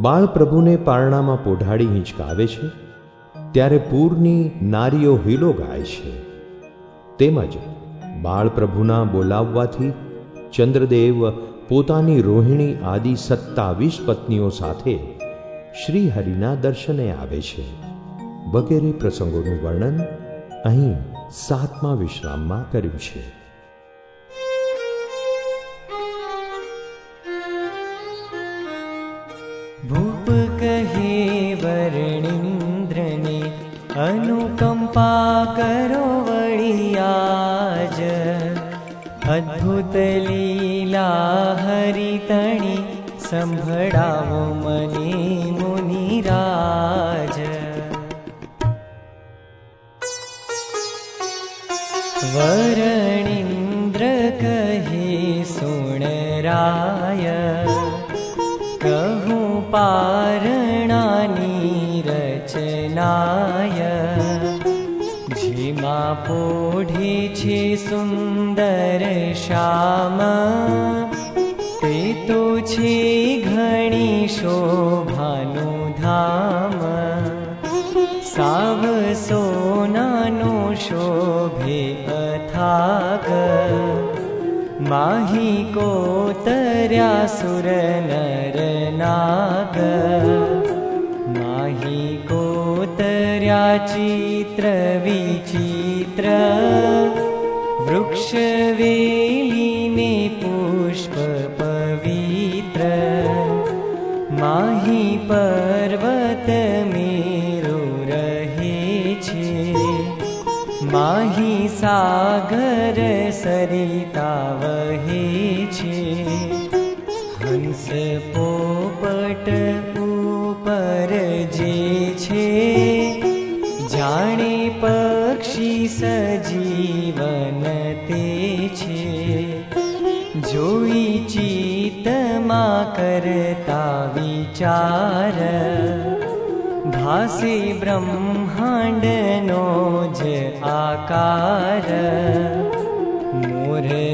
બાળપ્રભુને પારણામાં પોઢાડી હિંચકાવે છે, ત્યારે પૂરની નારીઓ હીલો ગાય છે. તેમજ બાળપ્રભુના બોલાવવાથી ચંદ્રદેવ પોતાની રોહિણી આદિ સત્તાવીસ પત્નીઓ સાથે શ્રીહરિના દર્શને આવે છે. વગેરે પ્રસંગોનું વર્ણન અહીં સાતમા વિશ્રામમાં કર્યું છે. अनुकम्पा करो अनुकम्पाकरोज अद्भुतलीला हरितणि संहळा मणि मुनिराज वरणीन्द्र कहे सुनराय कह पारणानि रचना पोढी सुन्दर श्याम ते तु गणि शोभानु धाम साव सोनानु शोभे अथाग माही को तया सुर नर नाग माही को तया चित्रवि तत्र वृक्षवेलिने पुष्पपवित्र माहि पर्वत छे माहि सागर सरिता वहे छे हंस पोपट पो जे जीवनते विचार। भासे ब्रह्माण्ड नो ज आकार मोरवायादिवा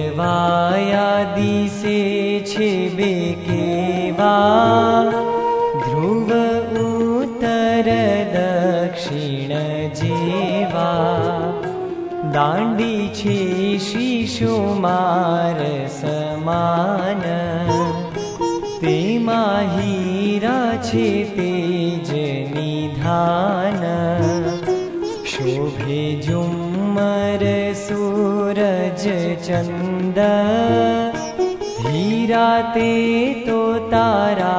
दाण्डी छे शिशुमार समान। ते माहीरा छे तेज निधान। शोभे झुम्मर सूरज चन्द हीरा ते तो तारा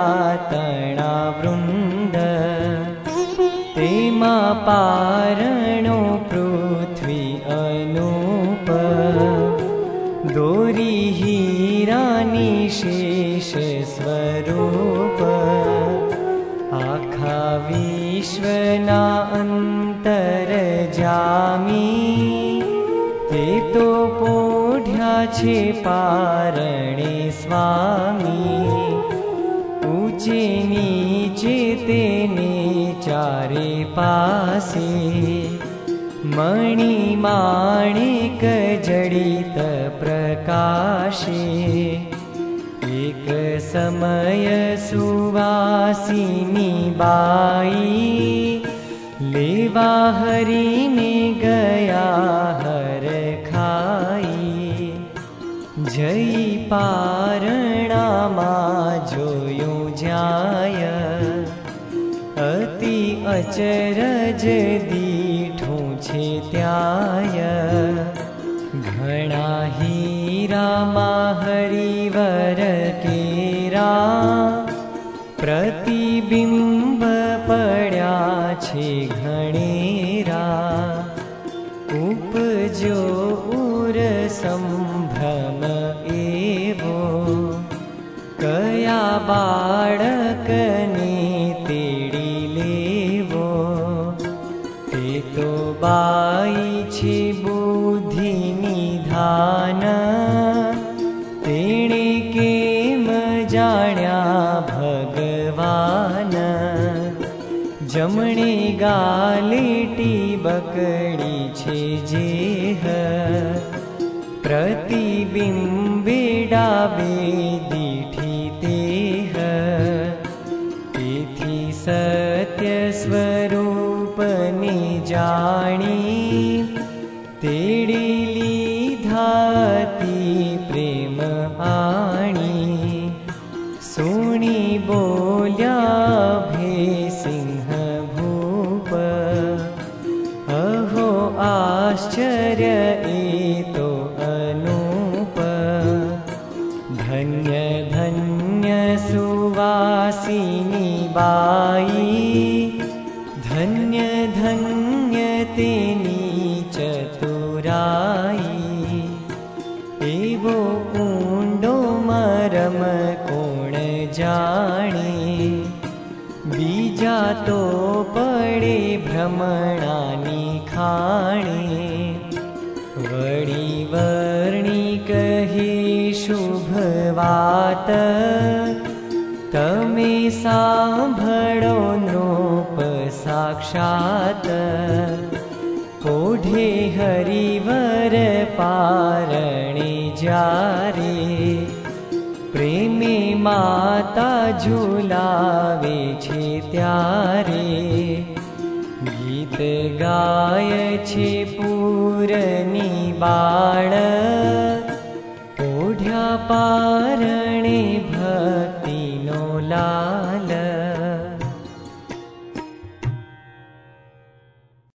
तणा वृन्द ते मा पारणो प्र ईश्वना अन्तरजामि ते तु पोढ्या छे पारणे स्वामी। ऊचिनी चिने चारे पासे। मणि माणिक जडित प्रकाशे। वासिनी बाई लेवा हरि हरिमि गया हर खाई। जय पारणा मा जोयो जाय अति अचरज दीठो चेत्या म्ब पड्यापजो ऊरसंभ्रम एव। कया बालकनि ते लेवो। ते तु बाई च बुद्धिनि धान्या જમણે ગાલેટી બકડી છે જે હ प्रतिबिम्बेडा बे दि तेह तेथि सत्यस्वरूपे जाणि। तेडि लि धाति हो आश्चर्य एतो अनूप। धन्य धन्य सुवासिनी बायी धन्य धन्य अनुप धन्यधन्यसुवासिनी वायी धन्यधन्यतेनी चतुरायी एव कुण्डो मरमकोणजा पडे भ्रमणानि खाणे। वड़ी वर्णी कही शुभ वात तमे सांभळो नृप साक्षात ओढे हरिवर पारणे जारे प्रेमे माता झुलावे छे त्यारे गाय छे पूरनी बाळ ओढ्या पा